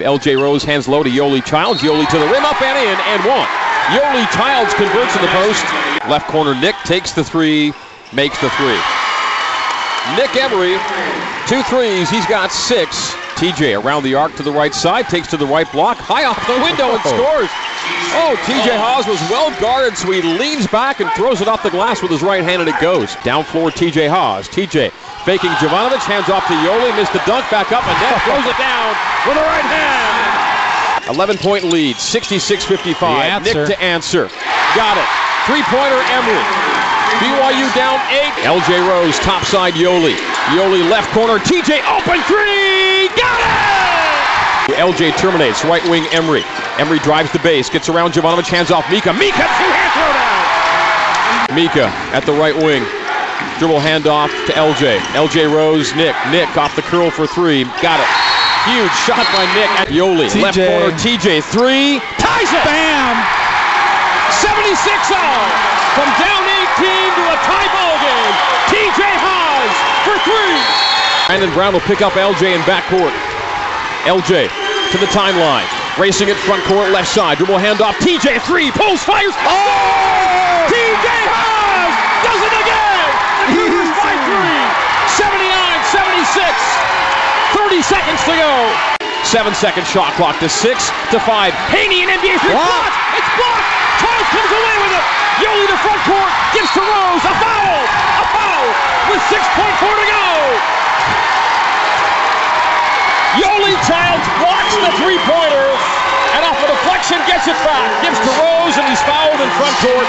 LJ Rose hands low to Yoeli Childs. Yoeli to the rim, up and in, and one. Yoeli Childs converts in the post. Left corner, Nick takes the three, makes the three. Nick Emery, two threes. He's got six. TJ around the arc to the right side, takes to the right block, high off the window and oh. scores. Oh, TJ Haws was well guarded, so he leans back and throws it off the glass with his right hand, and it goes. Down floor, TJ Haws. TJ faking Jovanovic, hands off to Yoeli, missed the dunk, back up, and then throws it down with the right hand. 11 point lead, 66 55. Nick to answer. Got it. Three pointer, Emery. BYU down eight. LJ Rose, topside Yoeli. Yoeli left corner. TJ open three. Got it! LJ terminates. Right wing Emery. Emery drives the base. Gets around Jovanovic. Hands off Mika. Mika two hand throwdown. Mika at the right wing. Dribble handoff to LJ. LJ Rose. Nick. Nick off the curl for three. Got it. Huge shot by Nick at Yoeli. TJ. Left corner. TJ three. Ties it. Bam! 76 all. From down 18 to a tie ball game. TJ Haws for three. Brandon Brown will pick up LJ in backcourt. LJ to the timeline. Racing it front court, left side. Dribble handoff. TJ three. Pulls, fires. Oh! TJ Haws does it again. Cougars by three. 79 76. 30 seconds to go. Seven second shot clock to six to five. Haney and NBA three. Blocked. It's blocked. Charles comes away with it. Yoeli to front court. Gives to Rose. A foul. A foul with 6.4 to go. Yoeli Childs blocks the three pointer and off a deflection gets it back. Gives to Rose and he's fouled in front court.